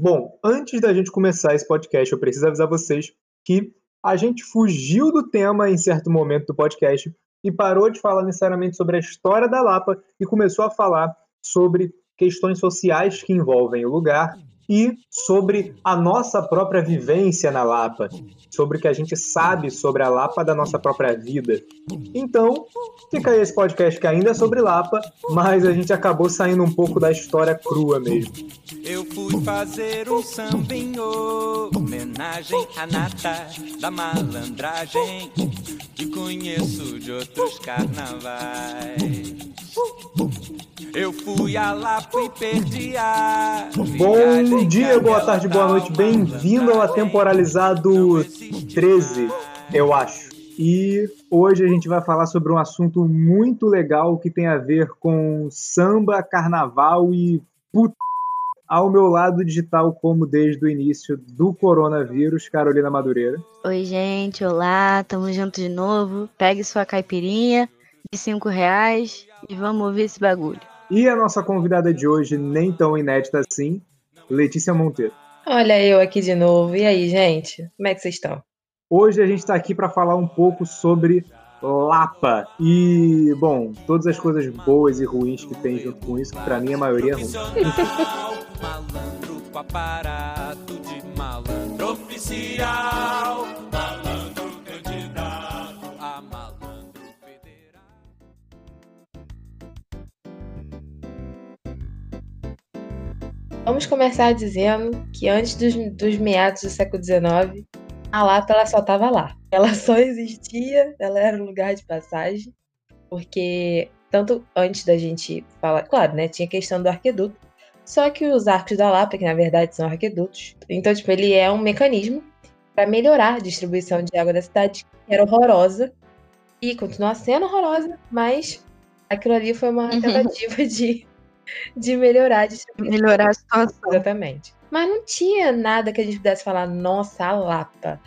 Bom, antes da gente começar esse podcast, eu preciso avisar vocês que a gente fugiu do tema em certo momento do podcast e parou de falar necessariamente sobre a história da Lapa e começou a falar sobre questões sociais que envolvem o lugar e sobre a nossa própria vivência na Lapa, sobre o que a gente sabe sobre a Lapa da nossa própria vida. Então, fica aí esse podcast que ainda é sobre Lapa, mas a gente acabou saindo um pouco da história crua mesmo. Eu fui fazer um sambinho, homenagem à nata da malandragem, que conheço de outros carnavais. Eu fui a Lapa e perdi a. Bom dia, boa tarde, boa noite. Bem-vindo ao Atemporalizado 13, eu acho. E hoje a gente vai falar sobre um assunto muito legal que tem a ver com samba, carnaval e put... Ao meu lado digital, como desde o início do coronavírus, Carolina Madureira. Oi, gente, olá, tamo junto de novo. Pegue sua caipirinha de cinco reais e vamos ouvir esse bagulho. E a nossa convidada de hoje, nem tão inédita assim, Letícia Monteiro. Olha eu aqui de novo. E aí, gente? Como é que vocês estão? Hoje a gente está aqui para falar um pouco sobre Lapa. E, bom, todas as coisas boas e ruins que tem junto com isso, que pra mim a maioria é ruim. malandro com aparato de malandro oficial. Vamos começar dizendo que antes dos, dos meados do século XIX, a Lapa ela só estava lá. Ela só existia, ela era um lugar de passagem, porque tanto antes da gente falar, claro, né, tinha a questão do arqueduto, só que os arcos da Lapa, que na verdade são arquedutos, então tipo ele é um mecanismo para melhorar a distribuição de água da cidade, que era horrorosa e continua sendo horrorosa, mas aquilo ali foi uma tentativa de de melhorar a distribuição. Melhorar a situação. Exatamente. Mas não tinha nada que a gente pudesse falar, nossa, a Lapa.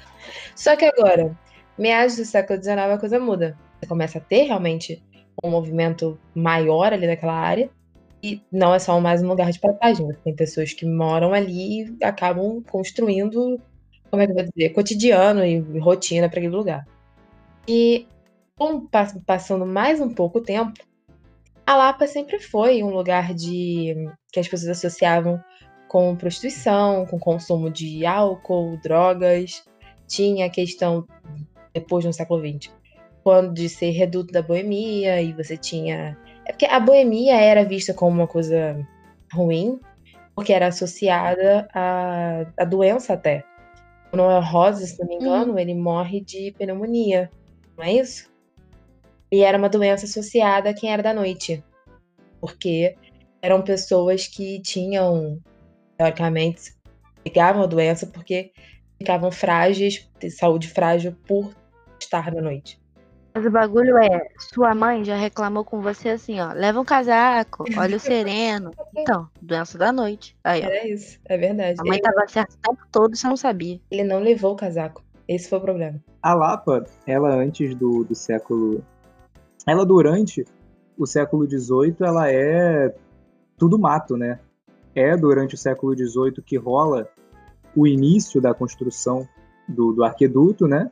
Só que agora, meados do século XIX, a coisa muda. Você começa a ter realmente um movimento maior ali naquela área. E não é só mais um lugar de passagem. Você tem pessoas que moram ali e acabam construindo, como é que eu vou dizer, cotidiano e rotina para aquele lugar. E passando mais um pouco tempo, a Lapa sempre foi um lugar de que as pessoas associavam com prostituição, com consumo de álcool, drogas. Tinha a questão, depois no século XX, quando de ser reduto da boemia, e você tinha. É porque a boemia era vista como uma coisa ruim, porque era associada à, à doença até. O Noel Rosa, se não me engano, ele morre de pneumonia, não é isso? E era uma doença associada a quem era da noite. Porque eram pessoas que tinham, teoricamente, pegavam a doença porque ficavam frágeis, de saúde frágil por estar da noite. Mas o bagulho é, sua mãe já reclamou com você assim, ó, leva um casaco, olha o sereno. Então, doença da noite. Aí, ó. Era isso, é verdade. A mãe Ele, tava certa o tempo todo, você não sabia. ele não levou o casaco. Esse foi o problema. A Lapa, ela antes do, do século. Ela durante o século XVIII, ela é tudo mato, né? É durante o século XVIII que rola o início da construção do, do arqueduto, né?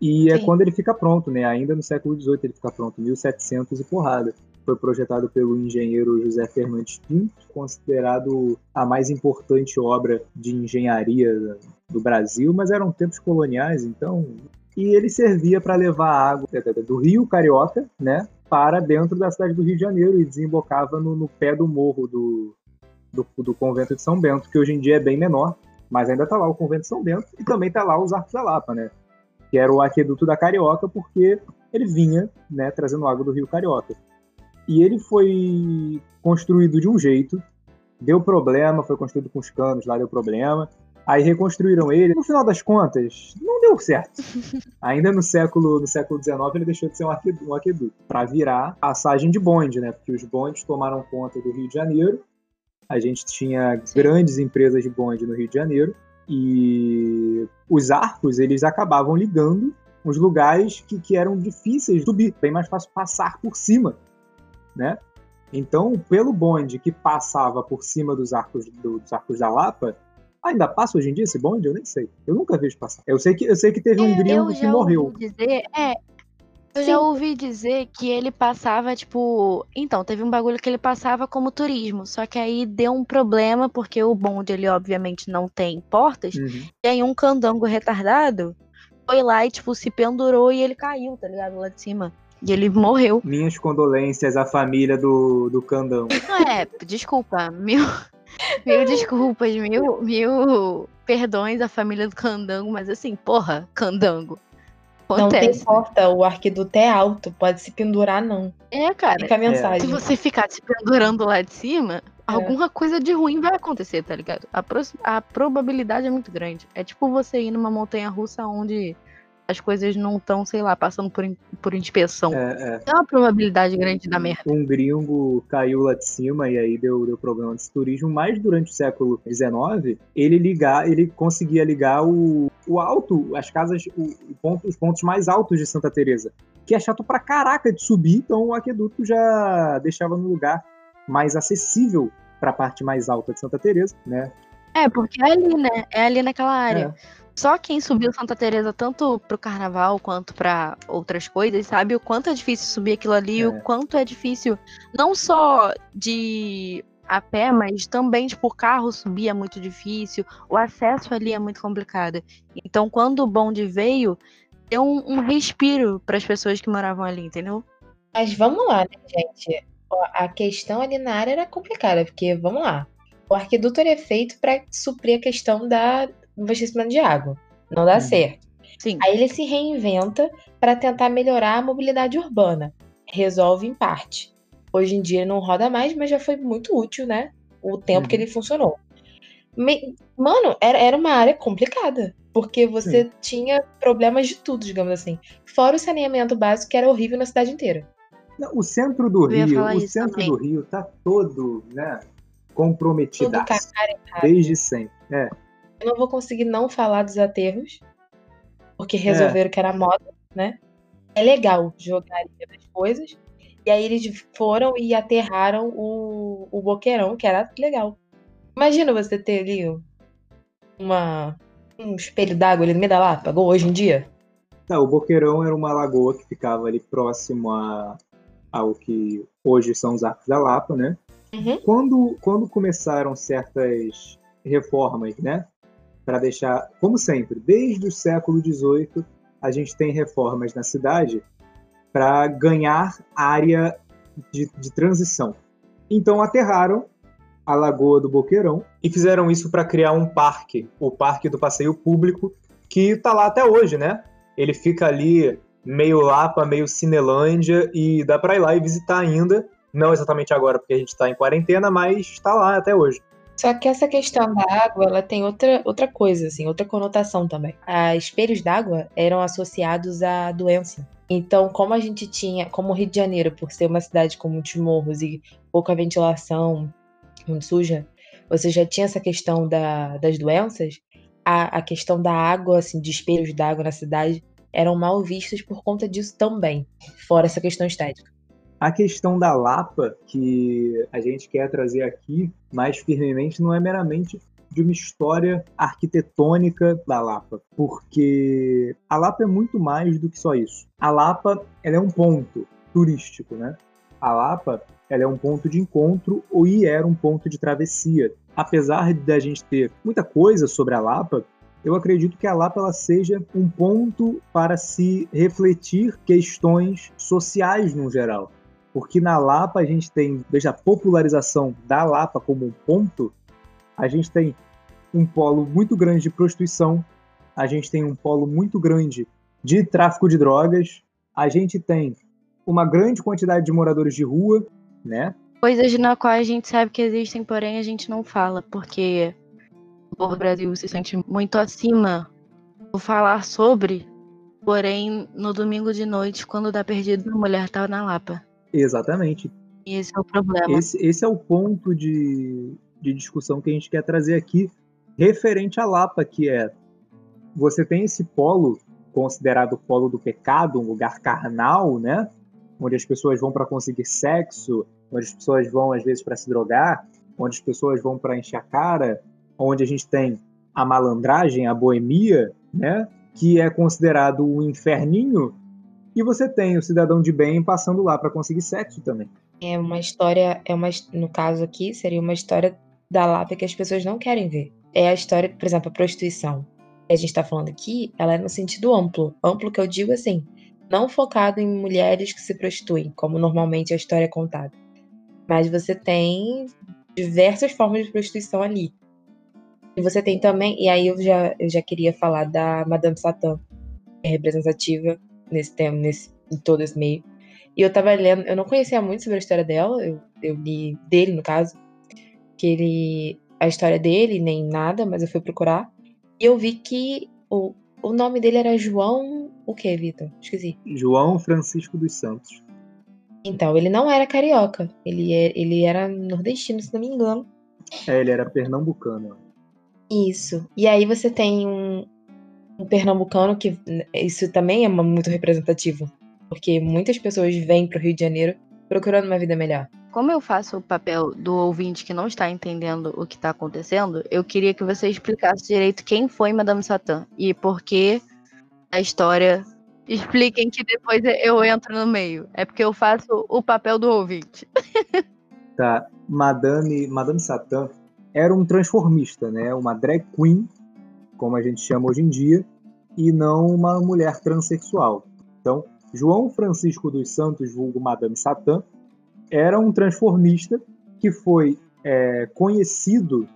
E é Sim. quando ele fica pronto, né? Ainda no século XVIII ele fica pronto, 1700 e porrada. Foi projetado pelo engenheiro José Fernandes Pinto, considerado a mais importante obra de engenharia do Brasil, mas eram tempos coloniais, então. E ele servia para levar água do Rio Carioca, né, para dentro da cidade do Rio de Janeiro e desembocava no, no pé do morro do, do, do convento de São Bento, que hoje em dia é bem menor, mas ainda está lá o convento de São Bento e também está lá os Arcos da Lapa, né, que era o aqueduto da Carioca, porque ele vinha, né, trazendo água do Rio Carioca. E ele foi construído de um jeito, deu problema, foi construído com os canos lá, deu problema. Aí reconstruíram ele. No final das contas, não deu certo. Ainda no século no século XIX ele deixou de ser um arqueduto, um aqueduto para virar passagem de bonde, né? Porque os bondes tomaram conta do Rio de Janeiro. A gente tinha grandes empresas de bonde no Rio de Janeiro e os arcos eles acabavam ligando os lugares que, que eram difíceis de subir, bem mais fácil passar por cima, né? Então, pelo bonde que passava por cima dos arcos, do- dos arcos da Lapa, Ainda passa hoje em dia esse bonde? Eu nem sei. Eu nunca vejo passar. Eu sei que, eu sei que teve um É, gringo eu que já morreu. ouvi dizer, é, eu Sim. já ouvi dizer que ele passava, tipo. Então, teve um bagulho que ele passava como turismo. Só que aí deu um problema, porque o bonde, ele obviamente não tem portas. Uhum. E aí um candango retardado foi lá e, tipo, se pendurou e ele caiu, tá ligado? Lá de cima. E ele morreu. Minhas condolências à família do, do Candão. Não é, desculpa, mil, mil desculpas, mil, mil perdões à família do candango, mas assim, porra, candango. Não tem Acontece. porta, o arquiduto é alto, pode se pendurar, não. É, cara. Fica a mensagem. Se você ficar se pendurando lá de cima, É. alguma coisa de ruim vai acontecer, tá ligado? A, pros- a probabilidade é muito grande. É tipo você ir numa montanha russa onde as coisas não estão, sei lá, passando por, por inspeção. É, é. É uma probabilidade grande da merda. Um gringo caiu lá de cima e aí deu, deu problema desse turismo, mas durante o século XIX, ele ligar, ele conseguia ligar o, o alto, as casas, o, o ponto- os pontos mais altos de Santa Teresa, que é chato pra caraca de subir, então o aqueduto já deixava no lugar mais acessível para a parte mais alta de Santa Teresa, né? É, porque é ali, né? É ali naquela área. É. Só quem subiu Santa Teresa tanto pro carnaval quanto pra outras coisas, sabe o quanto é difícil subir aquilo ali, É. o quanto é difícil não só de a pé, mas também tipo o carro subir é muito difícil, o acesso ali é muito complicado. Então, quando o bonde veio, deu um, um respiro para as pessoas que moravam ali, entendeu? Mas vamos lá, né, gente? A questão ali na área era complicada, porque, vamos lá, o arquiduto ele é feito para suprir a questão da do abastecimento de água. Não dá Uhum. certo. Sim. Aí ele se reinventa para tentar melhorar a mobilidade urbana. Resolve em parte. Hoje em dia não roda mais, mas já foi muito útil, né? O tempo que Uhum. ele funcionou. Me- Mano, era, era uma área complicada. Porque você tinha problemas de tudo, digamos assim. Fora o saneamento básico, que era horrível na cidade inteira. Não, O centro do Eu Rio, o centro também. do Rio tá todo, né, Cara desde sempre. É. Eu não vou conseguir não falar dos aterros, porque resolveram que era moda, né? É legal jogar das coisas. E aí eles foram e aterraram o, o boqueirão, que era legal. Imagina você ter ali uma, um espelho d'água ali no meio da Lapa, igual hoje em dia. Tá, o Boqueirão era uma lagoa que ficava ali próximo a, ao que hoje são os Arcos da Lapa, né? Uhum. Quando, quando começaram certas reformas, né? Para deixar, como sempre, desde o século XVIII, a gente tem reformas na cidade para ganhar área de, de transição. Então aterraram a Lagoa do Boqueirão e fizeram isso para criar um parque, o Parque do Passeio Público, que está lá até hoje, né? Ele fica ali meio Lapa, meio Cinelândia e dá para ir lá e visitar ainda. Não exatamente agora, porque a gente está em quarentena, mas está lá até hoje. Só que essa questão da água, ela tem outra, outra coisa, assim, outra conotação também. As espelhos d'água eram associados à doença. Então, como a gente tinha, como o Rio de Janeiro, por ser uma cidade com muitos morros e pouca ventilação, muito suja, você já tinha essa questão da- das doenças, a, a questão da água, assim, de espelhos d'água na cidade, eram mal vistas por conta disso também, fora essa questão estética. A questão da Lapa, que a gente quer trazer aqui mais firmemente, não é meramente de uma história arquitetônica da Lapa, porque a Lapa é muito mais do que só isso. A Lapa ela é um ponto turístico, né? A Lapa ela é um ponto de encontro ou e era um ponto de travessia. Apesar da gente ter muita coisa sobre a Lapa, eu acredito que a Lapa ela seja um ponto para se refletir questões sociais no geral. Porque na Lapa a gente tem, desde a popularização da Lapa como um ponto, a gente tem um polo muito grande de prostituição, a gente tem um polo muito grande de tráfico de drogas, a gente tem uma grande quantidade de moradores de rua, né? Coisas na qual a gente sabe que existem, porém a gente não fala, porque o povo do Brasil se sente muito acima por falar sobre, porém no domingo de noite, quando dá perdido, a mulher tá na Lapa. Exatamente. Esse é o problema. Esse, esse é o ponto de, de discussão que a gente quer trazer aqui, referente à Lapa, que é você tem esse polo considerado o polo do pecado, um lugar carnal, né? Onde as pessoas vão para conseguir sexo, onde as pessoas vão às vezes para se drogar, onde as pessoas vão para encher a cara, onde a gente tem a malandragem, a boemia, né? Que é considerado um inferninho. E você tem o cidadão de bem passando lá para conseguir sexo também. É uma história, é uma, no caso aqui, seria uma história da Lapa que as pessoas não querem ver. É a história, por exemplo, a prostituição. A gente está falando aqui, ela é no sentido amplo. Amplo que eu digo assim, não focado em mulheres que se prostituem, como normalmente a história é contada. Mas você tem diversas formas de prostituição ali. E você tem também, e aí eu já, eu já queria falar da Madame Satã, que é representativa nesse tema, nesse, em todo esse meio. E eu tava lendo, eu não conhecia muito sobre a história dela, eu, eu li dele, no caso, que ele. a história dele, nem nada, mas eu fui procurar. E eu vi que o, o nome dele era João. O que, Vitor? Esqueci. João Francisco dos Santos. Então, ele não era carioca. Ele, é, ele era nordestino, se não me engano. É, ele era pernambucano. Isso. E aí você tem um pernambucano que isso também é muito representativo. Porque muitas pessoas vêm para o Rio de Janeiro procurando uma vida melhor. Como eu faço o papel do ouvinte que não está entendendo o que está acontecendo, eu queria que você explicasse direito quem foi Madame Satã e por que a história. Expliquem que depois eu entro no meio. É porque eu faço o papel do ouvinte. Tá. Madame, Madame Satã era um transformista, né? Uma drag queen, como a gente chama hoje em dia, e não uma mulher transexual. Então, João Francisco dos Santos, vulgo Madame Satã, era um transformista que foi é, conhecido.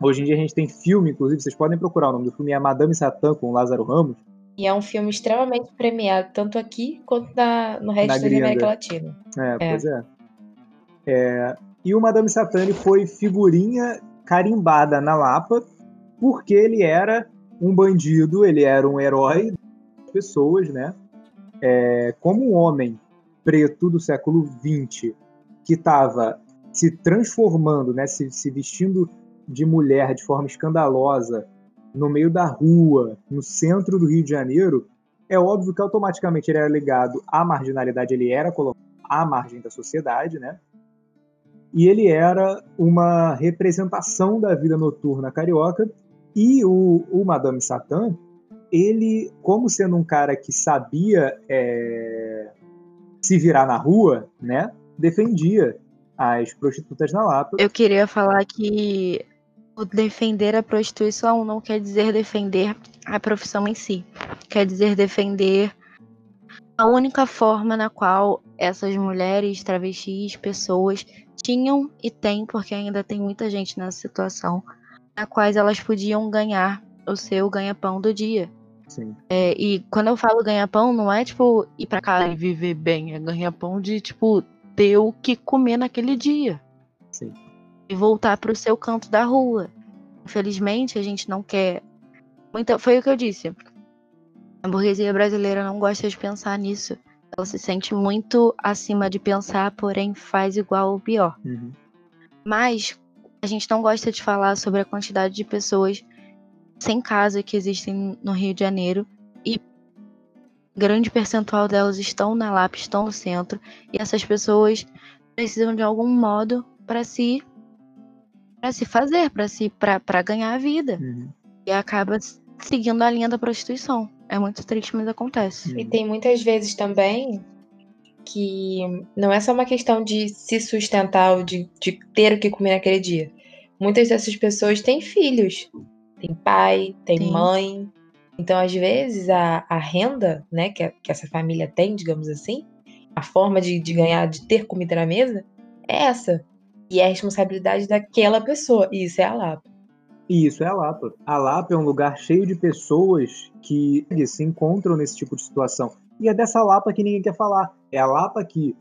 Hoje em dia a gente tem filme, inclusive, vocês podem procurar o nome do filme, é Madame Satã com Lázaro Ramos. E é um filme extremamente premiado, tanto aqui quanto na, no resto da América Latina. É, é, pois é. é. E o Madame Satã foi figurinha carimbada na Lapa porque ele era um bandido, ele era um herói das pessoas, né? É, como um homem preto do século XX que estava se transformando, né, se, se vestindo de mulher de forma escandalosa no meio da rua, no centro do Rio de Janeiro, é óbvio que automaticamente ele era ligado à marginalidade, ele era colocado à margem da sociedade, né? E ele era uma representação da vida noturna carioca. E o, o Madame Satã, ele, como sendo um cara que sabia é, se virar na rua, né? Defendia as prostitutas na Lapa. Eu queria falar que o defender a prostituição não quer dizer defender a profissão em si. Quer dizer defender a única forma na qual essas mulheres, travestis, pessoas tinham e têm, porque ainda tem muita gente nessa situação, na quais elas podiam ganhar o seu ganha-pão do dia. Sim. É, e quando eu falo ganha-pão, não é tipo ir pra casa e viver bem, é ganha-pão de tipo ter o que comer naquele dia. Sim. E voltar pro seu canto da rua. Infelizmente, a gente não quer. Muita... Foi o que eu disse. A burguesia brasileira não gosta de pensar nisso. Ela se sente muito acima de pensar, porém faz igual ou pior. Uhum. Mas a gente não gosta de falar sobre a quantidade de pessoas sem casa que existem no Rio de Janeiro e grande percentual delas estão na Lapa, estão no centro e essas pessoas precisam de algum modo para se para se fazer, para se para ganhar a vida. Uhum. E acaba seguindo a linha da prostituição. É muito triste, mas acontece. E tem muitas vezes também que não é só uma questão de se sustentar ou de, de ter o que comer naquele dia. Muitas dessas pessoas têm filhos tem pai, tem Sim. mãe. Então, às vezes, a, a renda né, que, a- que essa família tem, digamos assim, a forma de, de ganhar, de ter comida na mesa, é essa. E é a responsabilidade daquela pessoa. E isso é a Lapa. E isso é a Lapa. A Lapa é um lugar cheio de pessoas que se encontram nesse tipo de situação. E é dessa Lapa que ninguém quer falar. É a Lapa que,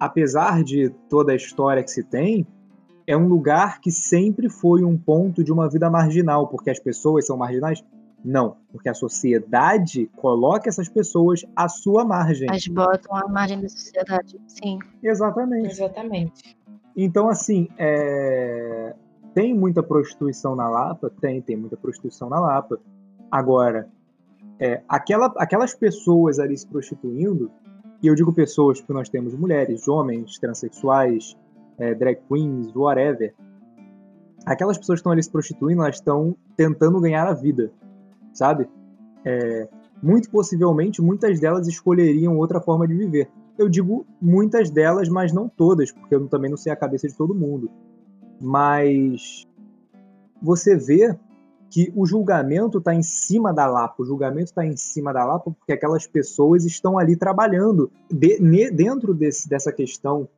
apesar de toda a história que se tem, é um lugar que sempre foi um ponto de uma vida marginal, porque as pessoas são marginais? Não, porque a sociedade coloca essas pessoas à sua margem. As botam à margem da sociedade. Sim. Exatamente. Exatamente. Então, assim, é, tem muita prostituição na Lapa? Tem, tem muita prostituição na Lapa. Agora, é, aquela, aquelas pessoas ali se prostituindo, e eu digo pessoas porque nós temos mulheres, homens, transexuais, é, drag queens, whatever, aquelas pessoas que estão ali se prostituindo, elas estão tentando ganhar a vida, sabe? É, muito possivelmente, muitas delas escolheriam outra forma de viver. Eu digo muitas delas, mas não todas, porque eu também não sei a cabeça de todo mundo. Mas você vê que o julgamento está em cima da Lapa, o julgamento está em cima da Lapa porque aquelas pessoas estão ali trabalhando de, ne, dentro desse, dessa questão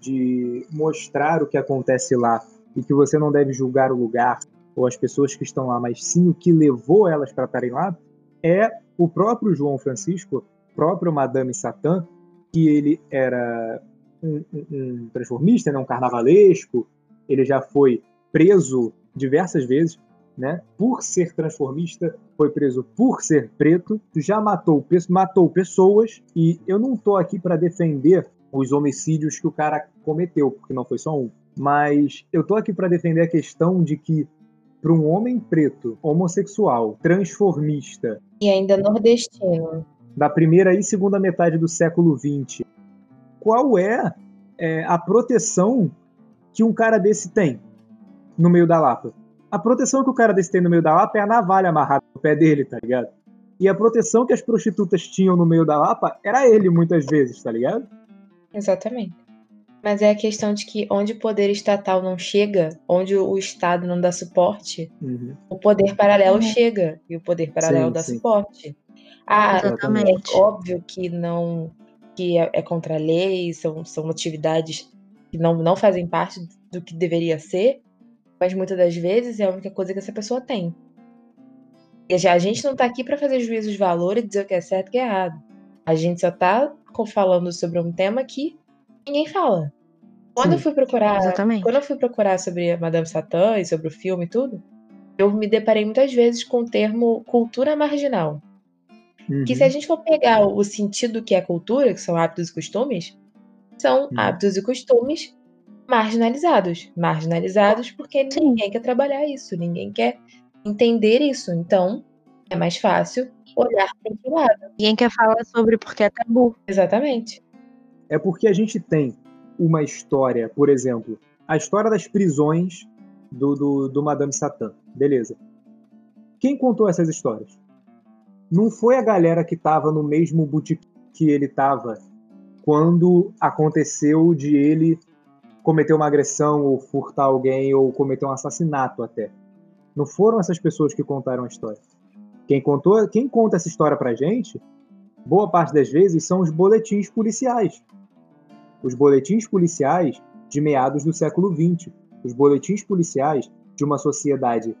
de mostrar o que acontece lá e que você não deve julgar o lugar ou as pessoas que estão lá, mas sim o que levou elas para estarem lá, é o próprio João Francisco, próprio Madame Satã, que ele era um, um, um transformista, né, um carnavalesco, ele já foi preso diversas vezes, né, por ser transformista, foi preso por ser preto, já matou, matou pessoas, e eu não estou aqui para defender os homicídios que o cara cometeu, porque não foi só um. Mas eu tô aqui para defender a questão de que para um homem preto, homossexual, transformista e ainda nordestino, da primeira e segunda metade do século XX, qual é, é a proteção que um cara desse tem no meio da Lapa? A proteção que o cara desse tem no meio da Lapa é a navalha amarrada no pé dele, tá ligado? E a proteção que as prostitutas tinham no meio da Lapa era ele, muitas vezes, tá ligado? Exatamente. Mas é a questão de que onde o poder estatal não chega, onde o Estado não dá suporte, uhum. o poder paralelo uhum. chega e o poder paralelo sim, dá sim. suporte. Ah, Exatamente. é óbvio que não que é, é, contra a lei, são, são atividades que não, não fazem parte do que deveria ser, mas muitas das vezes é a única coisa que essa pessoa tem. E já a gente não está aqui para fazer juízos de valor e dizer o que é certo e o que é errado. A gente só está falando sobre um tema que ninguém fala. Quando Sim, eu fui procurar, exatamente. quando eu fui procurar sobre Madame Satã e sobre o filme e tudo, eu me deparei muitas vezes com o termo cultura marginal. Uhum. Que se a uhum. gente for pegar o sentido que é cultura, que são hábitos e costumes, são uhum. hábitos e costumes marginalizados. Marginalizados porque Sim. ninguém quer trabalhar isso, ninguém quer entender isso. Então, é mais fácil olhar para o lado. Ninguém quer falar sobre porque é tabu. Exatamente. É porque a gente tem uma história, por exemplo, a história das prisões do, do, do Madame Satã. Beleza. Quem contou essas histórias? Não foi a galera que estava no mesmo boutique que ele estava quando aconteceu de ele cometer uma agressão ou furtar alguém ou cometer um assassinato até. Não foram essas pessoas que contaram a história. Quem contou, quem conta essa história pra gente, boa parte das vezes são os boletins policiais. Os boletins policiais de meados do século XX, os boletins policiais de uma sociedade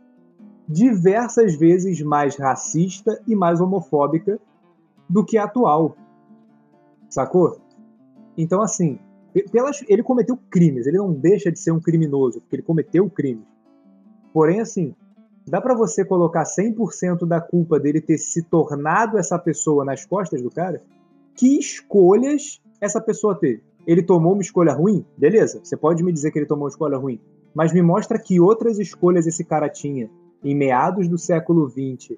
diversas vezes mais racista e mais homofóbica do que a atual. Sacou? Então, assim, pelas, ele cometeu crimes, ele não deixa de ser um criminoso, porque ele cometeu crimes. Porém, assim, Dá para você colocar 100% da culpa dele ter se tornado essa pessoa nas costas do cara? Que escolhas essa pessoa teve? Ele tomou uma escolha ruim? Beleza, você pode me dizer que ele tomou uma escolha ruim. Mas me mostra que outras escolhas esse cara tinha em meados do século XX.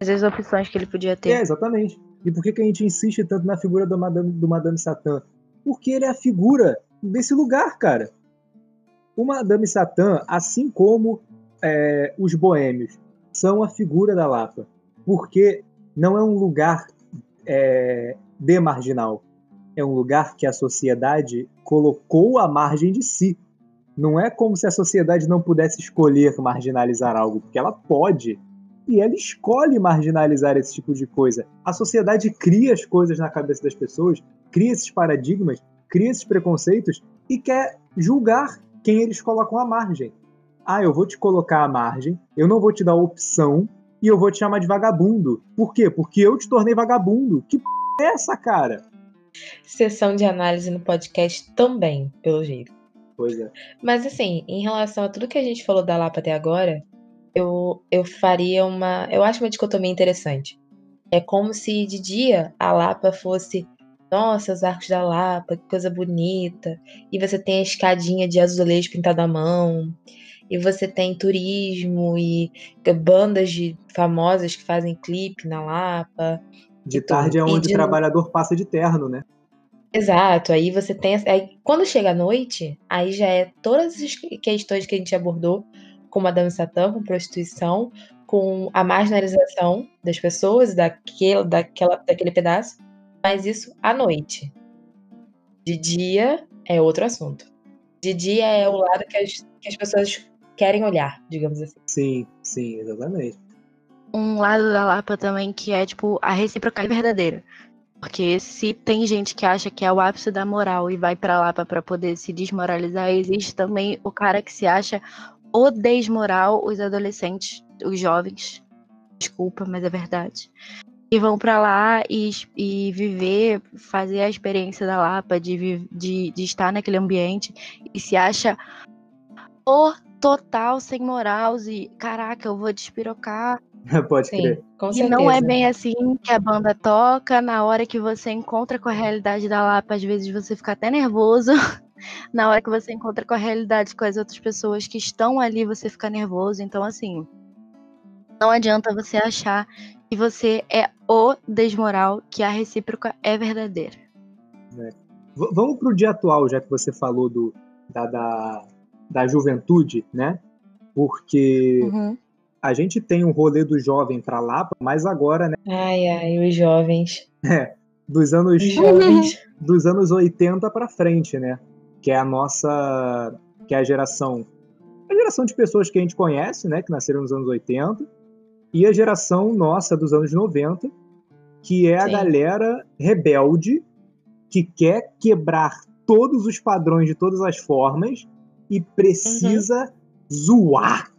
As opções que ele podia ter. É, exatamente. E por que, que a gente insiste tanto na figura do Madame, do Madame Satã? Porque ele é a figura desse lugar, cara. O Madame Satã, assim como é, os boêmios são a figura da Lapa, porque não é um lugar é, de marginal, é um lugar que a sociedade colocou à margem de si. Não é como se a sociedade não pudesse escolher marginalizar algo, porque ela pode. E ela escolhe marginalizar esse tipo de coisa. A sociedade cria as coisas na cabeça das pessoas, cria esses paradigmas, cria esses preconceitos e quer julgar quem eles colocam à margem ah, eu vou te colocar à margem, eu não vou te dar opção e eu vou te chamar de vagabundo. Por quê? Porque eu te tornei vagabundo. Que p é essa, cara? Sessão de análise no podcast também, pelo jeito. Pois é. Mas assim, em relação a tudo que a gente falou da Lapa até agora, eu, eu faria uma. Eu acho uma dicotomia interessante. É como se de dia a Lapa fosse. Nossa, os arcos da Lapa, que coisa bonita. E você tem a escadinha de azulejo pintado à mão e você tem turismo e bandas de famosas que fazem clipe na Lapa. De tarde é onde de... o trabalhador passa de terno, né? Exato, aí você tem. Aí, quando chega a noite, aí já é todas as questões que a gente abordou, com Madame Satã, com prostituição, com a marginalização das pessoas, daquele, daquela, daquele pedaço, mas isso à noite. De dia é outro assunto. De dia é o lado que as, que as pessoas querem olhar, digamos assim. Sim, sim, exatamente. Um lado da Lapa também que é, tipo, a recíproca verdadeira. Porque se tem gente que acha que é o ápice da moral e vai pra Lapa para poder se desmoralizar, existe também o cara que se acha o desmoral, os adolescentes, os jovens. Desculpa, mas é verdade. E vão para lá e, e viver, fazer a experiência da Lapa, de, de, de estar naquele ambiente e se acha o total sem moral e caraca, eu vou despirocar Pode Sim, crer. com E certeza. não é bem assim que a banda toca. Na hora que você encontra com a realidade da Lapa, às vezes você fica até nervoso. Na hora que você encontra com a realidade com as outras pessoas que estão ali, você fica nervoso. Então, assim, não adianta você achar que você é o desmoral, que a recíproca é verdadeira. V- vamos pro dia atual, já que você falou do, da, da, da juventude, né? Porque Uhum. a gente tem um rolê do jovem pra Lapa, mas agora, né? Ai, ai, os jovens. Dos anos, Os jovens. dos anos 80 pra frente, né? Que é a nossa. Que é a geração. A geração de pessoas que a gente conhece, né? Que nasceram nos anos 80. E a geração nossa dos anos 90, que é a Sim. galera rebelde que quer quebrar todos os padrões de todas as formas e precisa zoar.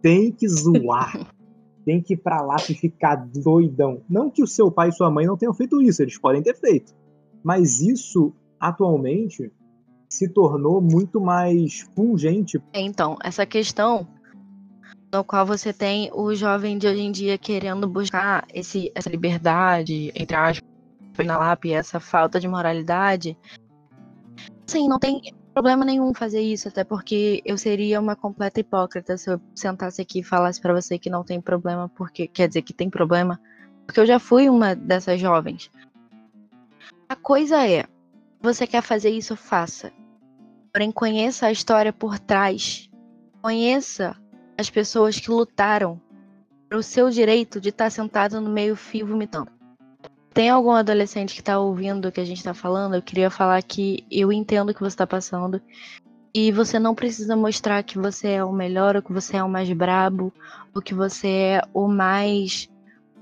Tem que zoar. Tem que ir pra lá e ficar doidão. Não que o seu pai e sua mãe não tenham feito isso, eles podem ter feito. Mas isso, atualmente, se tornou muito mais pungente. Então, essa questão no qual você tem o jovem de hoje em dia querendo buscar esse, essa liberdade, entre aspas, na e essa falta de moralidade, sim, não tem problema nenhum fazer isso, até porque eu seria uma completa hipócrita se eu sentasse aqui e falasse pra você que não tem problema, porque quer dizer que tem problema, porque eu já fui uma dessas jovens. A coisa é, você quer fazer isso, faça. Porém, conheça a história por trás. Conheça as pessoas que lutaram pro seu direito de estar sentado no meio fio vomitando. Tem algum adolescente que está ouvindo o que a gente está falando? Eu queria falar que eu entendo o que você está passando. E você não precisa mostrar que você é o melhor, ou que você é o mais brabo, ou que você é o mais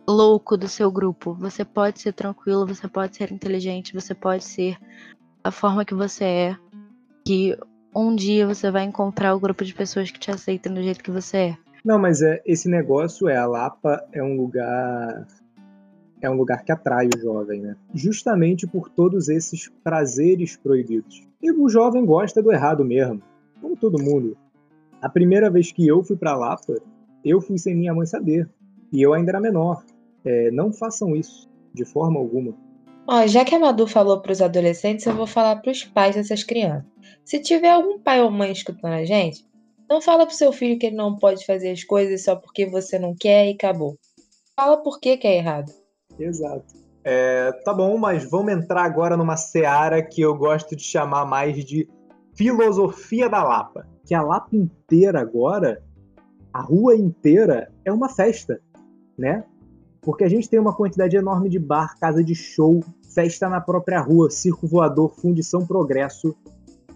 louco do seu grupo. Você pode ser tranquilo, você pode ser inteligente, você pode ser a forma que você é. Que um dia você vai encontrar o grupo de pessoas que te aceitam do jeito que você é. Não, mas é esse negócio é a Lapa é um lugar é um lugar que atrai o jovem, né? Justamente por todos esses prazeres proibidos. E o jovem gosta do errado mesmo, como todo mundo. A primeira vez que eu fui pra Lapa, eu fui sem minha mãe saber, e eu ainda era menor. É, não façam isso de forma alguma. Ó, já que a Madu falou para os adolescentes, eu vou falar para os pais dessas crianças. Se tiver algum pai ou mãe escutando a gente, não fala pro seu filho que ele não pode fazer as coisas só porque você não quer e acabou. Fala por que que é errado. Exato. É, tá bom, mas vamos entrar agora numa seara que eu gosto de chamar mais de filosofia da Lapa. Que a Lapa inteira agora, a rua inteira, é uma festa, né? Porque a gente tem uma quantidade enorme de bar, casa de show, festa na própria rua, circo voador, fundição progresso.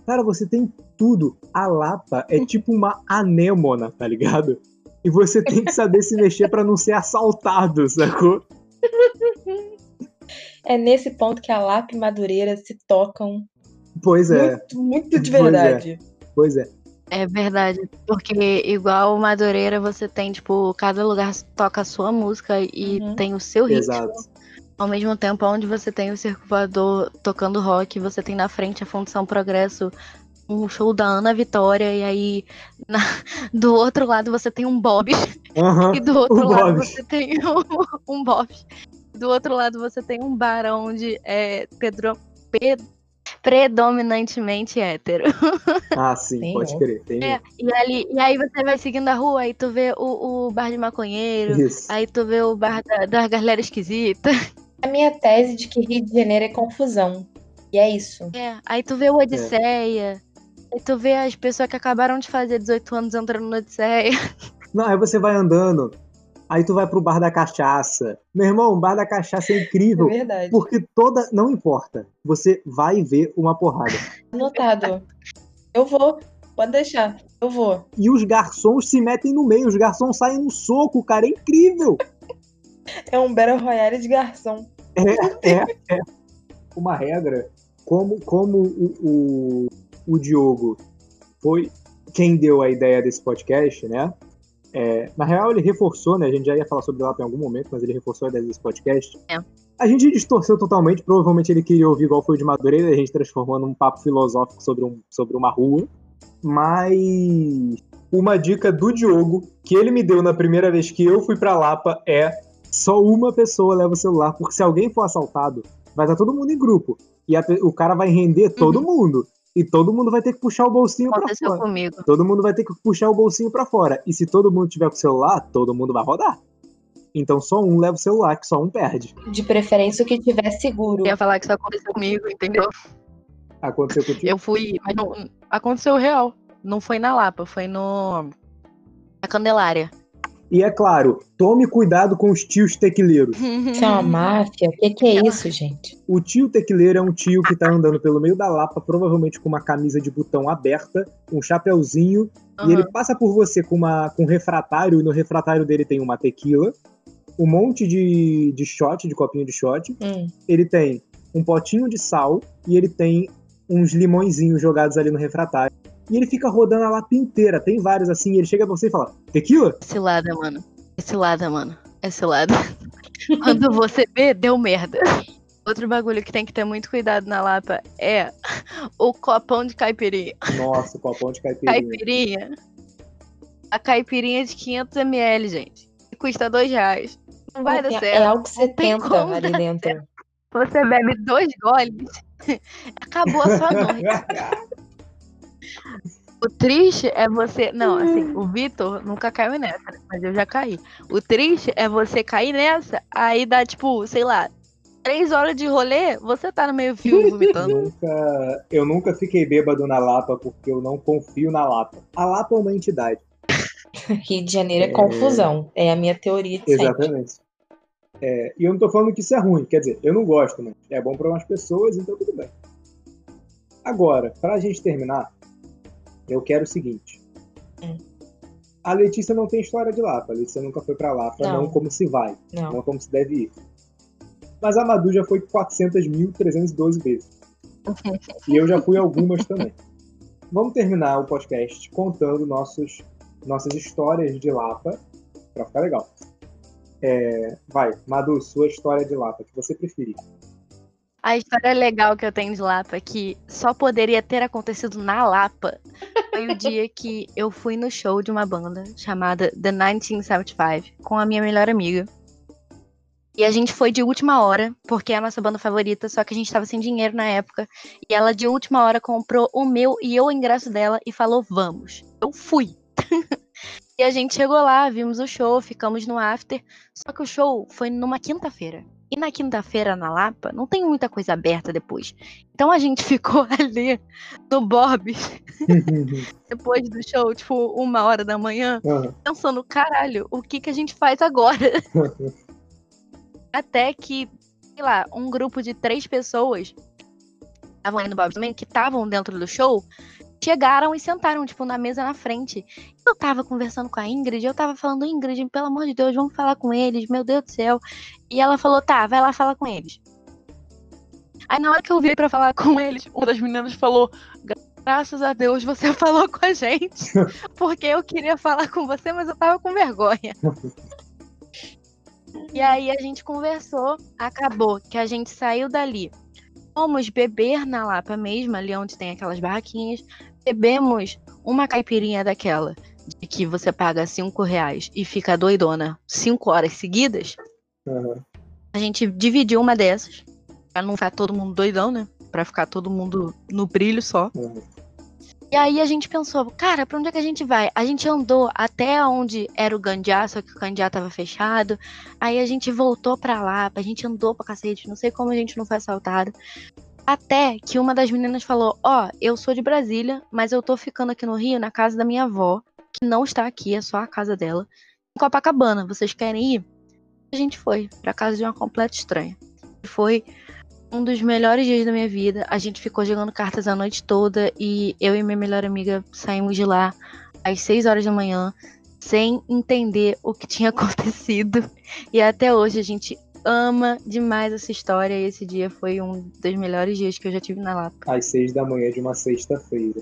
Cara, você tem tudo. A Lapa é tipo uma anêmona, tá ligado? E você tem que saber se mexer pra não ser assaltado, sacou? É nesse ponto que a Lapa e Madureira se tocam Pois é, muito, muito de Pois é. verdade. pois é. É verdade, porque igual Madureira, você tem, tipo, cada lugar toca a sua música e Uhum. tem o seu ritmo. Exato. Ao mesmo tempo, onde você tem o circo voador tocando rock, você tem na frente a Fundição Progresso, um show da Ana Vitória, e aí na- do outro lado você tem um Bob, Aham. e do outro lado Bob. você tem um, um Bob. Do outro lado você tem um bar onde é Pedro, pe- predominantemente hétero. Ah, sim, Tem pode crer. Tem É, e, ali, e aí você vai seguindo a rua, aí tu vê o, o bar de maconheiro, isso. aí tu vê o bar da, da galera esquisita. A minha tese de que Rio de Janeiro é confusão. E é isso. É, aí tu vê o Odisseia. Aí tu vê as pessoas que acabaram de fazer 18 anos entrando no Odisseia. Não, aí você vai andando, aí tu vai pro bar da cachaça. Meu irmão, o bar da cachaça é É incrível. verdade. Porque toda. Não importa. Você vai ver uma porrada. Anotado. Eu vou. Pode deixar. Eu vou. E os garçons se metem no meio, os garçons saem no soco, cara. É incrível. É um Battle Royale de garçom. É, é. Uma regra, como, como o, o, o Diogo foi quem deu a ideia desse podcast, né? É, na real, ele reforçou, né? A gente já ia falar sobre lá em algum momento, mas ele reforçou a ideia desse podcast. É. A gente distorceu totalmente, provavelmente ele queria ouvir igual foi o de Madureira, a gente transformou num papo filosófico sobre, um, sobre uma rua. Mas uma dica do Diogo, que ele me deu na primeira vez que eu fui pra Lapa, é só uma pessoa leva o celular, porque se alguém for assaltado, vai estar todo mundo em grupo. E a o cara vai render todo mundo. E todo mundo vai ter que puxar o bolsinho pra Aconteceu fora. comigo. Todo mundo vai ter que puxar o bolsinho pra fora. E se todo mundo tiver com o celular, todo mundo vai rodar. Então só um leva o celular, que só um perde. De preferência o que tiver seguro. Eu ia falar que isso aconteceu comigo, entendeu? Aconteceu contigo? Eu fui. Mas não, aconteceu real. Não foi na Lapa, foi no. Na Candelária. E é claro, tome cuidado com os tios tequileiros. Isso é uma máfia? O que, que é isso, gente? O tio tequileiro é um tio que tá andando pelo meio da Lapa, provavelmente com uma camisa de botão aberta, um chapeuzinho, e ele passa por você com, uma, com um refratário, e no refratário dele tem uma tequila, um monte de, de shot, de copinho de shot, Hum. ele tem um potinho de sal e ele tem uns limõezinhos jogados ali no refratário. E ele fica rodando a Lapa inteira, tem vários assim, e ele chega pra você e fala, tequila? Cilada, mano. É cilada, mano. É cilada. Quando você vê, deu merda. Outro bagulho que tem que ter muito cuidado na Lapa é o copão de caipirinha. Nossa, copão de caipirinha. Caipirinha. A caipirinha de 500ml, gente. que Custa dois reais. Não vai dar é, certo. é algo 70 como ali dar dentro. Você bebe dois goles, acabou a sua noite. O triste é você. Não, assim, o Vitor nunca caiu nessa, né? mas eu já caí. O triste é você cair nessa, aí dá, tipo, sei lá, três horas de rolê, você tá no meio fio vomitando. nunca, eu nunca fiquei bêbado na Lapa porque eu não confio na Lapa. A Lapa é uma entidade. Rio de Janeiro é, É. confusão. É a minha teoria de sempre. Exatamente. É, e eu não tô falando que isso é ruim, quer dizer, eu não gosto, mas é bom para umas pessoas, então tudo bem. Agora, pra gente terminar, eu quero o seguinte. Hum. A Letícia não tem história de Lapa. A Letícia nunca foi pra Lapa, Não. não, como se vai, Não. não como se deve ir. Mas a Madu já foi 400.312 vezes. E eu já fui algumas também. Vamos terminar o podcast contando nossos, nossas histórias de Lapa, pra ficar legal. É, vai, Madu, sua história de Lapa, que você preferir. A história legal que eu tenho de Lapa, que só poderia ter acontecido na Lapa, foi o dia que eu fui no show de uma banda chamada The 1975, com a minha melhor amiga. E a gente foi de última hora, porque é a nossa banda favorita, só que a gente tava sem dinheiro na época. E ela, de última hora, comprou o meu e eu o ingresso dela e falou: vamos. Eu fui. e a gente chegou lá, vimos o show, ficamos no after. Só que o show foi numa quinta-feira. E na quinta-feira, na Lapa, não tem muita coisa aberta depois. Então a gente ficou ali no Bob's, depois do show, tipo, uma hora da manhã, Aham. pensando, caralho, o que que a gente faz agora? Até que, sei lá, um grupo de três pessoas estavam aí no Bob's também, que estavam dentro do show, chegaram e sentaram, tipo, na mesa na frente. Eu tava conversando com a Ingrid, eu tava falando, Ingrid, pelo amor de Deus, vamos falar com eles, meu Deus do céu. E ela falou, tá, vai lá falar com eles. Aí na hora que eu vi pra falar com eles, uma das meninas falou, graças a Deus você falou com a gente. Porque eu queria falar com você, mas eu tava com vergonha. E aí a gente conversou, acabou que a gente saiu dali. Fomos beber na Lapa mesmo, ali onde tem aquelas barraquinhas. Bebemos uma caipirinha daquela, de que você paga cinco reais e fica doidona cinco horas seguidas. Aham. A gente dividiu uma dessas, pra não ficar todo mundo doidão, né? Pra ficar todo mundo no brilho só. Aham. E aí a gente pensou, cara, pra onde é que a gente vai? A gente andou até onde era o Gandiá, só que o Gandiá tava fechado. Aí a gente voltou pra lá, a gente andou pra cacete, não sei como a gente não foi assaltado. Até que uma das meninas falou: Ó, eu sou de Brasília, mas eu tô ficando aqui no Rio, na casa da minha avó, que não está aqui, é só a casa dela, em Copacabana. Vocês querem ir? A gente foi pra casa de uma completa estranha. Foi um dos melhores dias da minha vida. A gente ficou jogando cartas a noite toda e eu e minha melhor amiga saímos de lá às 6 horas da manhã, sem entender o que tinha acontecido. E até hoje a gente ama demais essa história e esse dia foi um dos melhores dias que eu já tive na Lapa. Às seis da manhã de uma sexta-feira.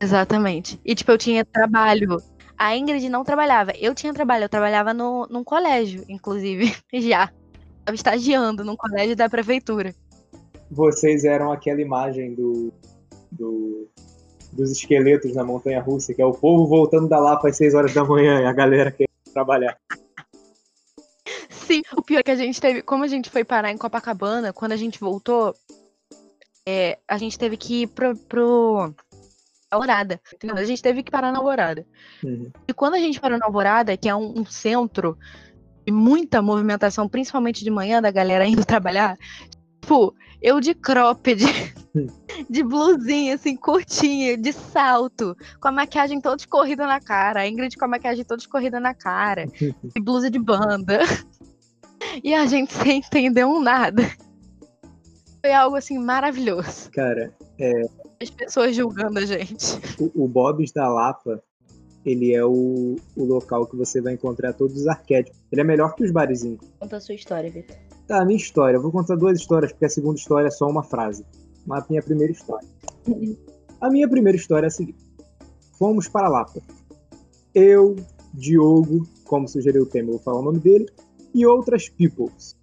Exatamente. E tipo, eu tinha trabalho. A Ingrid não trabalhava. Eu tinha trabalho, eu trabalhava no, num colégio, inclusive, já. Estava estagiando num colégio da prefeitura. Vocês eram aquela imagem do, do dos esqueletos na montanha russa, que é o povo voltando da Lapa às 6 horas da manhã e a galera querendo trabalhar. Sim, o pior é que a gente teve, como a gente foi parar em Copacabana, quando a gente voltou, é, a gente teve que ir pro, pro Alvorada. Entendeu? A gente teve que parar na Alvorada. Uhum. E quando a gente parou na Alvorada, que é um, um centro de muita movimentação, principalmente de manhã, da galera indo trabalhar, tipo, eu de cropped, de blusinha, assim, curtinha, de salto, com a maquiagem toda escorrida na cara, a Ingrid com a maquiagem toda escorrida na cara, e blusa de banda. E a gente sem entender um nada. Foi algo, assim, maravilhoso. Cara, As pessoas julgando a gente. o, o Bob's da Lapa, ele é o, o local que você vai encontrar todos os arquétipos. Ele é melhor que os barizinhos. Conta a sua história, Vitor. Tá, a minha história. Eu vou contar duas histórias, porque a segunda história é só uma frase. Mas a minha primeira história. A minha primeira história é a seguinte. Fomos para Lapa. Eu, Diogo, como sugeriu o tema, eu vou falar o nome dele, e outras peoples.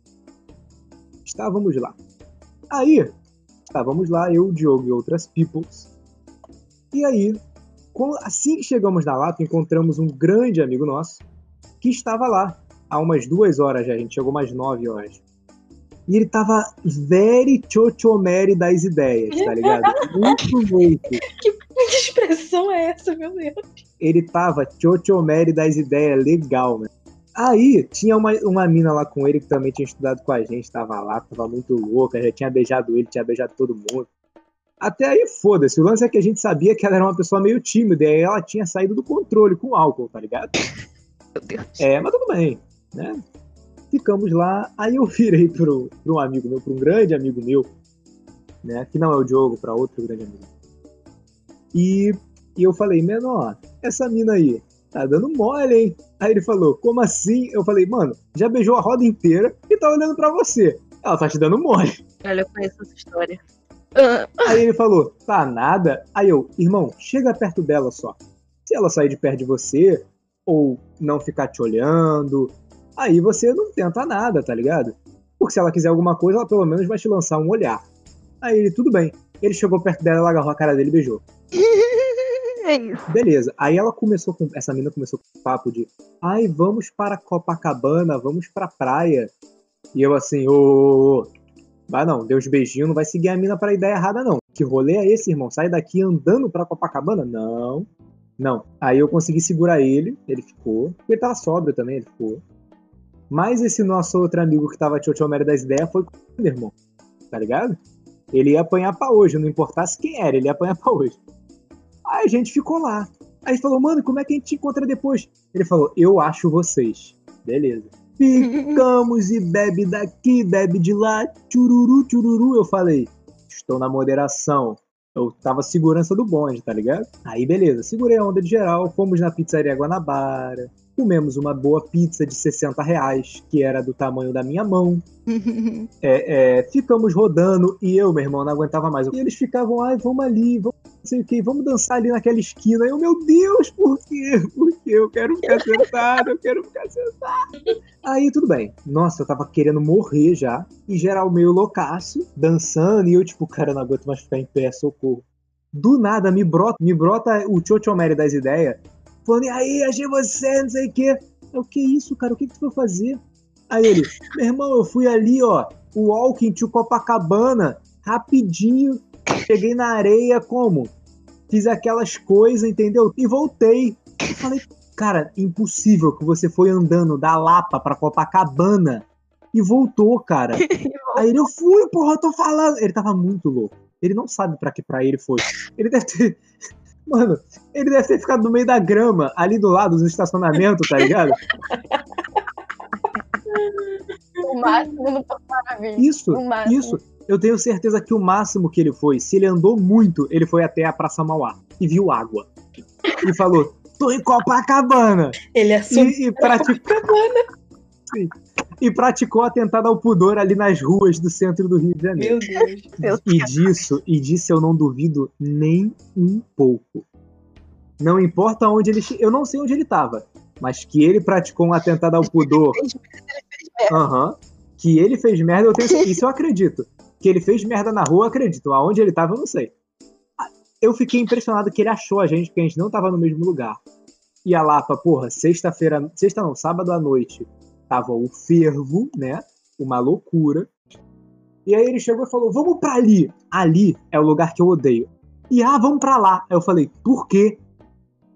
Estávamos lá. Aí, estávamos lá, eu, Diogo e outras peoples. E aí, assim que chegamos na Lapa, encontramos um grande amigo nosso que estava lá há umas duas horas já, a gente chegou umas nove horas. E ele tava very chochomere das ideias, tá ligado? Muito, muito. Que expressão é essa, meu Deus? Ele tava chochomere das ideias, legal, né? Aí, tinha uma, uma mina lá com ele que também tinha estudado com a gente, tava lá, tava muito louca, já tinha beijado ele, tinha beijado todo mundo. Até aí, foda-se. O lance é que a gente sabia que ela era uma pessoa meio tímida, e aí ela tinha saído do controle com álcool, tá ligado? Meu Deus. É, mas tudo bem, né? Ficamos lá, aí eu virei pro, pro um amigo meu, pro um grande amigo meu, né? Que não é o Diogo, pra outro grande amigo. E, e eu falei, menor, essa mina aí tá dando mole, hein? Aí ele falou, como assim? Eu falei, mano, já beijou a roda inteira e tá olhando pra você. Ela tá te dando mole. Olha, eu conheço essa história. Aí ele falou, tá nada. Aí eu, irmão, chega perto dela só. Se ela sair de perto de você, ou não ficar te olhando, aí você não tenta nada, tá ligado? Porque se ela quiser alguma coisa, ela pelo menos vai te lançar um olhar. Aí ele, tudo bem. Ele chegou perto dela, ela agarrou a cara dele e beijou. é isso. Beleza. Aí ela começou com. Essa mina começou com o papo de. Ai, vamos para Copacabana, vamos pra praia. E eu assim, ô. ô, ô, não, deu os beijinhos, não vai seguir a mina pra ideia errada, não. Que rolê é esse, irmão? Sai daqui andando pra Copacabana? Não. Não. Aí eu consegui segurar ele, ele ficou. Ele tava sóbrio também, ele ficou. Mas esse nosso outro amigo que tava tchotchomere das ideias foi com irmão. Tá ligado? Ele ia apanhar pra hoje, não importasse quem era, ele ia apanhar pra hoje. Aí a gente ficou lá. Aí ele falou, mano, como é que a gente te encontra depois? Ele falou, eu acho vocês. Beleza. Ficamos e bebe daqui, bebe de lá, tchururu, tchururu. Eu falei, estou na moderação. Eu tava segurança do bonde, tá ligado? Aí beleza, segurei a onda de geral, fomos na pizzaria Guanabara, comemos uma boa pizza de 60 reais, que era do tamanho da minha mão. É, é, ficamos rodando e eu, meu irmão, não aguentava mais. E eles ficavam, ai, vamos ali, vamos sei o que, vamos dançar ali naquela esquina. Eu, meu Deus, por quê? Por quê? Eu quero ficar sentado, eu quero ficar sentado. Aí tudo bem. Nossa, eu tava querendo morrer já. E geral meio loucaço, dançando. E eu, tipo, cara, não aguento mais ficar em pé, socorro. Do nada me brota, me brota o Chochomere das ideias, falando, e aí, achei você, não sei o quê. Eu, que isso, cara? O que, que tu foi fazer? Aí ele, meu irmão, eu fui ali, ó, o Walking to Copacabana, rapidinho, cheguei na areia, como? Fiz aquelas coisas, entendeu? E voltei. Eu falei, cara, impossível que você foi andando da Lapa pra Copacabana e voltou, cara. Aí ele, eu fui, porra, eu tô falando. Ele tava muito louco. Ele não sabe pra que praia ele foi. Ele deve ter. Mano, ele deve ter ficado no meio da grama, ali do lado do estacionamento, tá ligado? O máximo no Porto Maravilha. Isso, isso. Eu tenho certeza que o máximo que ele foi, se ele andou muito, ele foi até a Praça Mauá e viu água. E falou: tô em Copacabana. Ele assumiu. E, e praticou, Sim. e praticou atentado ao pudor ali nas ruas do centro do Rio de Janeiro. Meu Deus. Meu E disso, e disso eu não duvido nem um pouco. Não importa onde ele. Eu não sei onde ele estava, mas que ele praticou um atentado ao pudor. Aham. Que ele fez merda, eu tenho isso eu acredito. Que ele fez merda na rua, acredito. Aonde ele tava, eu não sei. Eu fiquei impressionado que ele achou a gente, porque a gente não tava no mesmo lugar. E a Lapa, porra, sexta-feira, sexta não, sábado à noite, tava o fervo, né? Uma loucura. E aí ele chegou e falou: "Vamos pra ali. Ali é o lugar que eu odeio." E ah, vamos pra lá. Aí eu falei: "Por quê?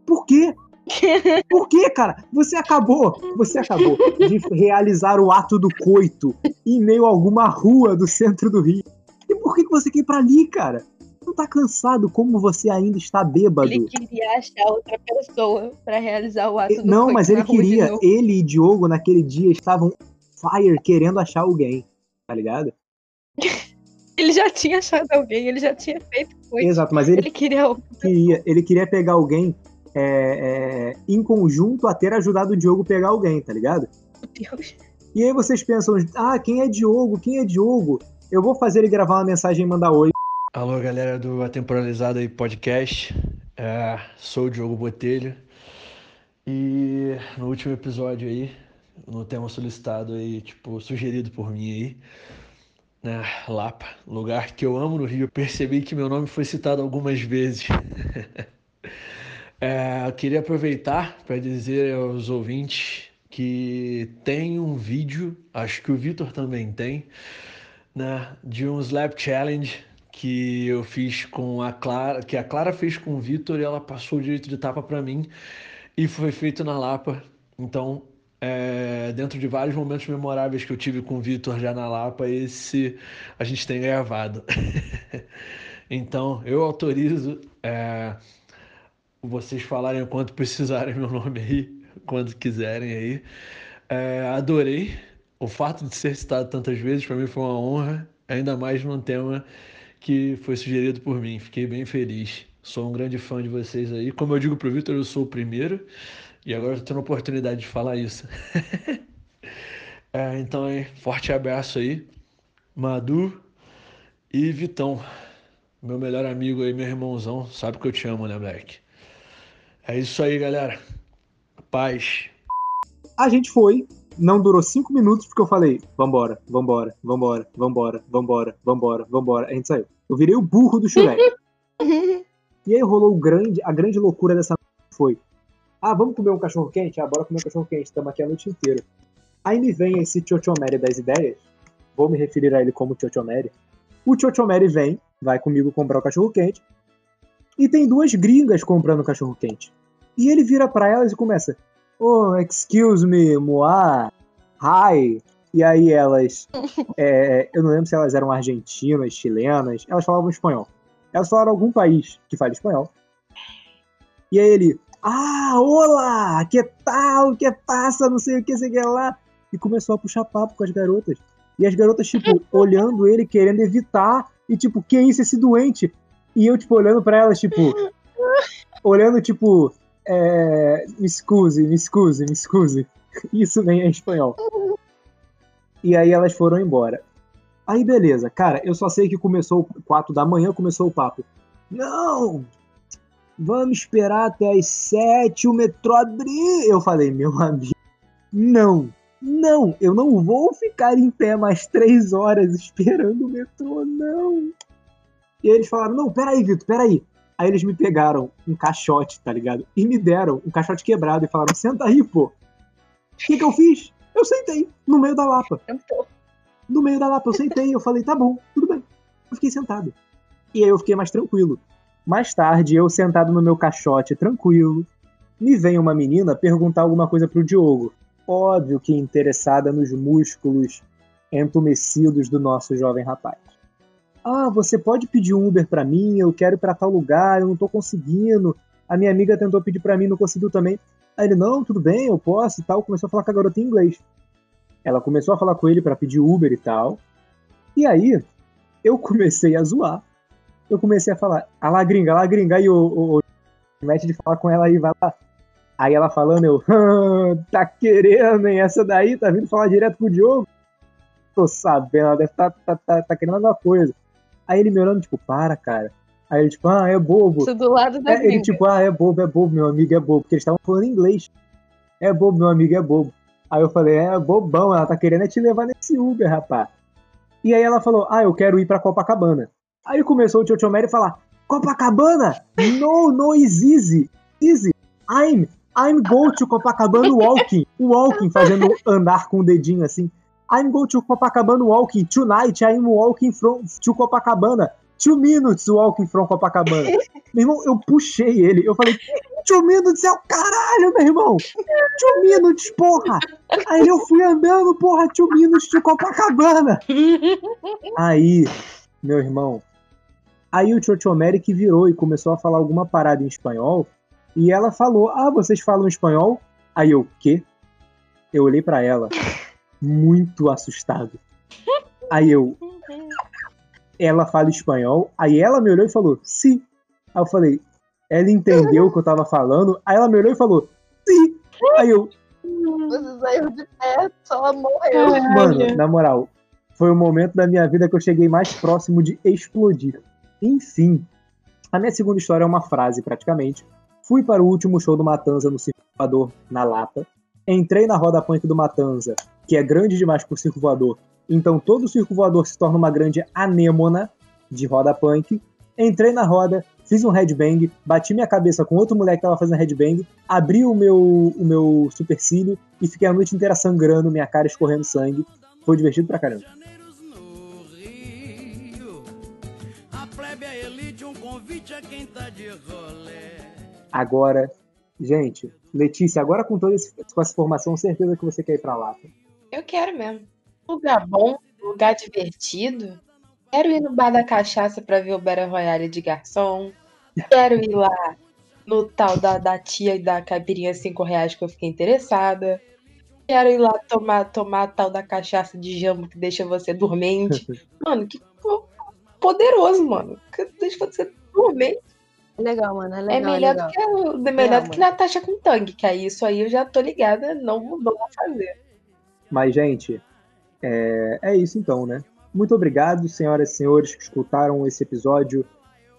Por quê?" Por quê, cara? Você acabou, você acabou de realizar o ato do coito em meio a alguma rua do centro do Rio. E por que, que você quer ir pra ali, cara? Não tá cansado como você ainda está bêbado? Ele queria achar outra pessoa pra realizar o ato do Não, coito mas ele queria. Ele e Diogo naquele dia estavam fire querendo achar alguém, tá ligado? Ele já tinha achado alguém, ele já tinha feito coisa. Exato, mas ele Ele queria queria, ele queria pegar alguém é, é, em conjunto a ter ajudado o Diogo pegar alguém, tá ligado? Deus. E aí vocês pensam, ah, quem é Diogo? Quem é Diogo? Eu vou fazer ele gravar uma mensagem e mandar oi. Alô, galera do Atemporalizado aí Podcast. É, sou o Diogo Botelho. E no último episódio aí, no tema solicitado aí, tipo, sugerido por mim aí, né, Lapa, lugar que eu amo no Rio, percebi que meu nome foi citado algumas vezes. É, queria aproveitar para dizer aos ouvintes que tem um vídeo, acho que o Vitor também tem, né, de um Slap Challenge que eu fiz com a Clara, que a Clara fez com o Vitor e ela passou o direito de tapa para mim e foi feito na Lapa. Então, é, dentro de vários momentos memoráveis que eu tive com o Vitor já na Lapa, esse a gente tem gravado. então, eu autorizo é, vocês falarem o quanto precisarem meu nome aí, quando quiserem aí. É, adorei. O fato de ser citado tantas vezes para mim foi uma honra, ainda mais num tema que foi sugerido por mim. Fiquei bem feliz. Sou um grande fã de vocês aí. Como eu digo pro Vitor, eu sou o primeiro. E agora eu tô tendo a oportunidade de falar isso. É, então, aí, forte abraço aí. Madu e Vitão. Meu melhor amigo aí, meu irmãozão. Sabe que eu te amo, né, Black? É isso aí, galera. Paz. A gente foi, não durou cinco minutos porque eu falei, vambora, vambora, vambora, vambora, vambora, vambora, vambora. A gente saiu. Eu virei o burro do Shrek. e aí rolou o grande, a grande loucura dessa noite foi, ah, vamos comer um cachorro quente? Ah, bora comer um cachorro quente, estamos aqui a noite inteira. Aí me vem esse Chochomere das ideias, vou me referir a ele como Chochomere. O Chochomere vem, vai comigo comprar o cachorro quente, e tem duas gringas comprando cachorro quente. E ele vira pra elas e começa, Oh, excuse me, Moá. Hi. E aí elas. é, eu não lembro se elas eram argentinas, chilenas. Elas falavam espanhol. Elas falaram algum país que fala espanhol. E aí ele. Ah, olá! Que tal? Que passa? Não sei o que, sei que lá. E começou a puxar papo com as garotas. E as garotas, tipo, olhando ele, querendo evitar. E tipo, que isso, esse doente? E eu, tipo, olhando pra elas, tipo. olhando, tipo. É, me excuse, me excuse, me excuse. Isso nem é espanhol. E aí elas foram embora. Aí beleza, cara, eu só sei que começou 4 da manhã, começou o papo. Não! Vamos esperar até as 7 o metrô abrir. Eu falei, meu amigo, não, não, eu não vou ficar em pé mais 3 horas esperando o metrô, não. E aí eles falaram, não, peraí, Vitor, peraí. Aí eles me pegaram um caixote, tá ligado? E me deram um caixote quebrado e falaram: senta aí, pô. O que, que eu fiz? Eu sentei, no meio da lapa. No meio da lapa, eu sentei, eu falei: tá bom, tudo bem. Eu fiquei sentado. E aí eu fiquei mais tranquilo. Mais tarde, eu sentado no meu caixote, tranquilo, me vem uma menina perguntar alguma coisa pro Diogo. Óbvio que interessada nos músculos entumecidos do nosso jovem rapaz. Ah, você pode pedir Uber pra mim? Eu quero ir pra tal lugar, eu não tô conseguindo. A minha amiga tentou pedir pra mim, não conseguiu também. Aí ele, não, tudo bem, eu posso e tal. Começou a falar com a garota em inglês. Ela começou a falar com ele pra pedir Uber e tal. E aí, eu comecei a zoar. Eu comecei a falar, a lá gringa, a lá gringa, aí o, o, mete de falar com ela aí, vai lá. Aí ela falando, eu, "Hã, tá querendo, hein? Essa daí tá vindo falar direto com o Diogo? Tô sabendo, ela deve tá, tá, tá, tá querendo alguma coisa. Aí ele me olhando, tipo, para, cara. Aí ele, tipo, ah, é bobo. Isso do lado da É, ele, tipo, ah, é bobo, é bobo, meu amigo, é bobo. Porque eles estavam falando inglês. É bobo, meu amigo, é bobo. Aí eu falei, é bobão, ela tá querendo é te levar nesse Uber, rapaz. E aí ela falou, ah, eu quero ir pra Copacabana. Aí começou o Tio a falar, Copacabana? No, no is easy. Easy. I'm, I'm go to Copacabana walking. Walking, fazendo andar com o dedinho assim. I'm go to Copacabana walking. Tonight I'm walking from to Copacabana. Two minutes walking from Copacabana. meu irmão, eu puxei ele. Eu falei, two minutes é o caralho, meu irmão. Two minutes, porra. Aí eu fui andando, porra, two minutes de Copacabana. Aí, meu irmão, aí o Chochomeric virou e começou a falar alguma parada em espanhol. E ela falou: Ah, vocês falam espanhol? Aí eu, quê? Eu olhei pra ela, muito assustado. Aí eu, ela fala espanhol. Aí ela me olhou e falou, sim. Aí eu falei, ela entendeu o que eu tava falando. Aí ela me olhou e falou, sim. Aí eu, Você saiu de perto, só morreu. Mano, na moral, foi o momento da minha vida que eu cheguei mais próximo de explodir. Enfim, a minha segunda história é uma frase, praticamente. Fui para o último show do Matanza no Circo Voador, na Lapa. Entrei na roda punk do Matanza, que é grande demais pro Circo Voador. Então todo o Circo Voador se torna uma grande anêmona de roda punk. Entrei na roda, fiz um headbang, bati minha cabeça com outro moleque que tava fazendo headbang, abri o meu, o meu supercílio e fiquei a noite inteira sangrando, minha cara escorrendo sangue. Foi divertido pra caramba. Tá. Agora, gente, Letícia, agora com toda esse- com essa formação, certeza que você quer ir pra lá. Eu quero mesmo. Lugar bom, lugar divertido. Quero ir no bar da cachaça pra ver o Battle Royale de garçom. Quero ir lá no tal da, da tia e da caipirinha 5 reais que eu fiquei interessada. Quero ir lá tomar, tomar a tal da cachaça de jambo que deixa você dormente. Mano, que po- poderoso, mano. Que deixa você dormente. Legal, mano. É É legal. melhor, legal. do que, o- melhor do que. Natasha com tangue, que aí isso aí eu já tô ligada, não, não vou fazer. Mas, gente, é, é isso então, né? Muito obrigado, senhoras e senhores que escutaram esse episódio.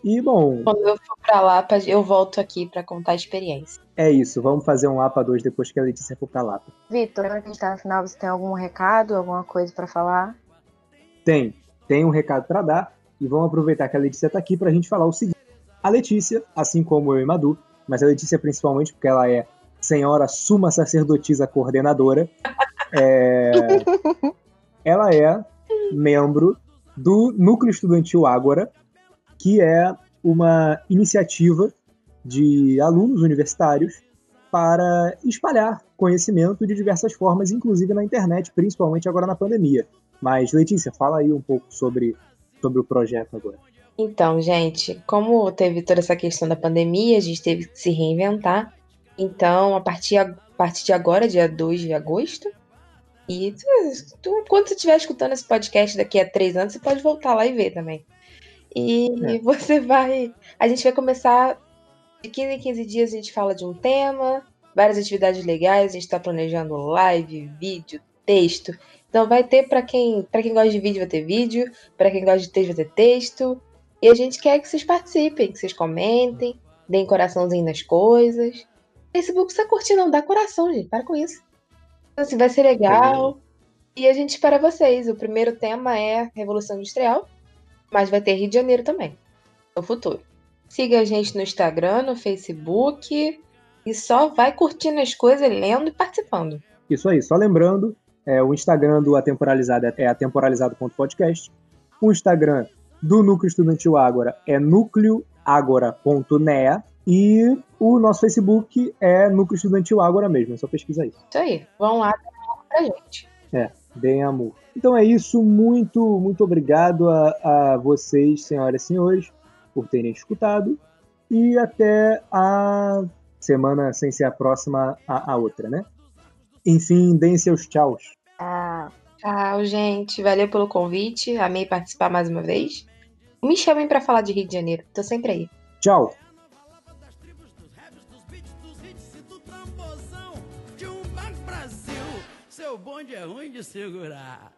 E, bom, Quando eu for pra Lapa, eu volto aqui pra contar a experiência. é isso. Vamos fazer um Lapa 2 depois que a Letícia for pra Lapa. Vitor, agora que a gente tá no final, você tem algum recado, alguma coisa pra falar? Tem, tem um recado pra dar. E vamos aproveitar que a Letícia tá aqui pra gente falar o seguinte. A Letícia, assim como eu e Madu, mas a Letícia principalmente porque ela é senhora suma sacerdotisa coordenadora, é, ela é membro do Núcleo Estudantil Ágora, que é uma iniciativa de alunos universitários para espalhar conhecimento de diversas formas, inclusive na internet, principalmente agora na pandemia. Mas, Letícia, fala aí um pouco sobre, sobre o projeto agora. Então, gente, como teve toda essa questão da pandemia, a gente teve que se reinventar. Então, a partir, a partir de agora, dia 2 de agosto, e tu- tu- quando você estiver escutando esse podcast daqui a três anos, você pode voltar lá e ver também. E É. você vai. A gente vai começar. De 15 em 15 dias a gente fala de um tema, várias atividades legais, a gente está planejando live, vídeo, texto. Então vai ter para quem, para quem gosta de vídeo vai ter vídeo, para quem gosta de texto vai ter texto. E a gente quer que vocês participem, que vocês comentem, deem coraçãozinho nas coisas. Facebook você curtir, não dá coração, gente. Para com isso. Então, assim, vai ser legal. E a gente espera vocês. O primeiro tema é Revolução Industrial, mas vai ter Rio de Janeiro também, no futuro. Siga a gente no Instagram, no Facebook. E só vai curtindo as coisas, lendo e participando. Isso aí, só lembrando, é, o Instagram do Atemporalizado é atemporalizado.podcast. O Instagram do Núcleo Estudantil Ágora é núcleoagora.nea. E o nosso Facebook é Núcleo Estudantil Ágora mesmo, é só pesquisar isso. Isso aí. Vão lá dar um pra gente. deem amor. Então é isso, muito, muito obrigado a, a vocês, senhoras e senhores, por terem escutado. E até a semana sem ser a próxima, a, a outra, né? Enfim, deem seus tchauz. Ah, Tchau, gente. Valeu pelo convite. Amei participar mais uma vez. Me chamem pra falar de Rio de Janeiro. Tô sempre aí. Tchau. Seu bonde é ruim de segurar.